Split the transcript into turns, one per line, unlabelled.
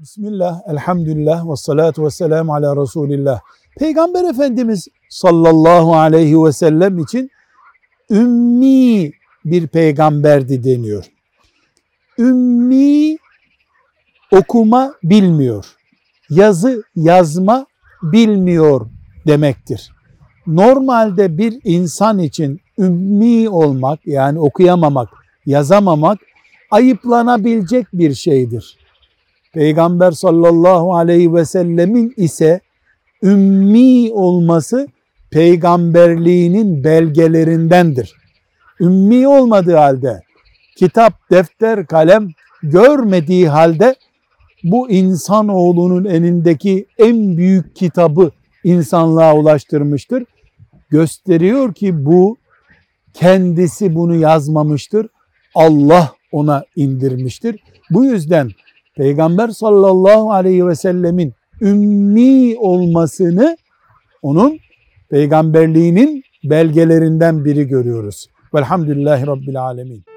Bismillah, elhamdülillah ve salatu ve selamu ala Resulillah. Peygamber Efendimiz sallallahu aleyhi ve sellem için ümmi bir peygamberdi deniyor. Ümmi okuma bilmiyor. Yazı yazma bilmiyor demektir. Normalde bir insan için ümmi olmak yani okuyamamak, yazamamak ayıplanabilecek bir şeydir. Peygamber sallallahu aleyhi ve sellemin ise ümmi olması peygamberliğinin belgelerindendir. Ümmi olmadığı halde kitap, defter, kalem görmediği halde bu insanoğlunun elindeki en büyük kitabı insanlığa ulaştırmıştır. Gösteriyor ki bu kendisi bunu yazmamıştır. Allah ona indirmiştir. Bu yüzden Peygamber sallallahu aleyhi ve sellemin ümmi olmasını onun peygamberliğinin belgelerinden biri görüyoruz. Velhamdülillahi Rabbil alemin.